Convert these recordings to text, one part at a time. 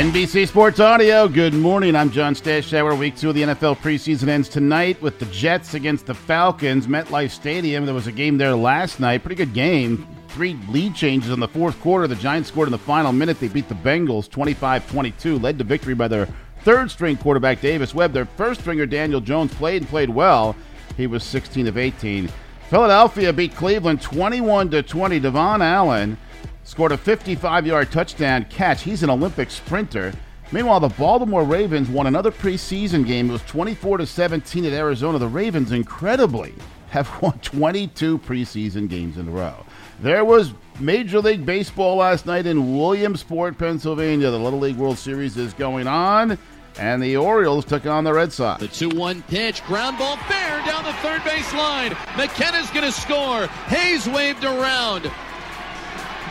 NBC Sports Audio, good morning. I'm John Stashower. Week two of the NFL preseason ends tonight with the Jets against the Falcons, MetLife Stadium. There was a game there last night. Pretty good game. Three lead changes in the fourth quarter. The Giants scored in the final minute. They beat the Bengals 25 22, led to victory by their third string quarterback, Davis Webb. Their first stringer, Daniel Jones, played and played well. He was 16 of 18. Philadelphia beat Cleveland 21 20. Devon Allen scored a 55 yard touchdown catch. He's an Olympic sprinter. Meanwhile, the Baltimore Ravens won another preseason game. It was 24 to 17 at Arizona. The Ravens, incredibly, have won 22 preseason games in a row. There was Major League Baseball last night in Williamsport, Pennsylvania. The Little League World Series is going on, and the Orioles took on the Red Sox. The 2 1 pitch, ground ball fair down the third base line. McKenna's going to score. Hays waved around.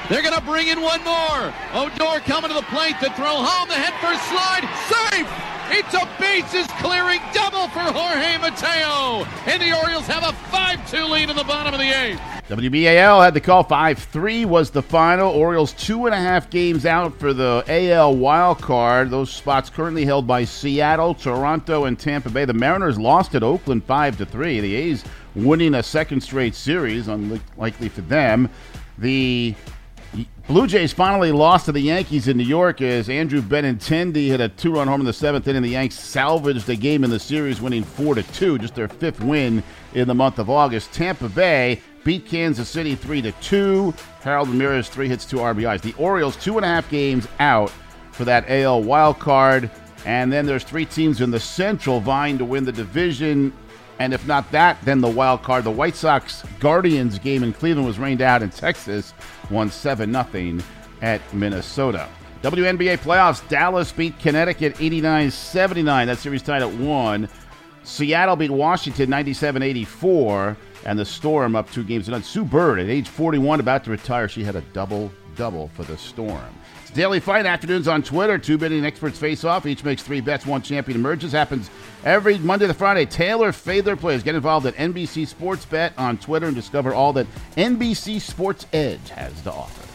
They're going to bring in one more. Odor coming to the plate to throw home. The head first slide. Safe. It's a bases clearing double for Jorge Mateo. And the Orioles have a 5 2 lead in the bottom of the eighth. WBAL had the call 5 3 was the final. Orioles two and a half games out for the AL wild card. Those spots currently held by Seattle, Toronto, and Tampa Bay. The Mariners lost at Oakland 5 to 3. The A's winning a second straight series, unlikely for them. The Blue Jays finally lost to the Yankees in New York as Andrew Benintendi hit a two-run home in the seventh inning. The Yanks salvaged the game in the series, winning four to two, just their fifth win in the month of August. Tampa Bay beat Kansas City three to two. Harold Ramirez three hits, two RBIs. The Orioles two and a half games out for that AL wild card, and then there's three teams in the Central vying to win the division. And if not that, then the wild card. The White Sox Guardians game in Cleveland was rained out in Texas, won 7 0 at Minnesota. WNBA playoffs Dallas beat Connecticut 89 79. That series tied at 1. Seattle beat Washington 97 84. And the Storm up two games to none. Sue Bird, at age 41, about to retire, she had a double double for the Storm. Daily Fight afternoons on Twitter. Two betting experts face off. Each makes three bets. One champion emerges. Happens every Monday to Friday. Taylor Faithler plays. Get involved at NBC Sports Bet on Twitter and discover all that NBC Sports Edge has to offer.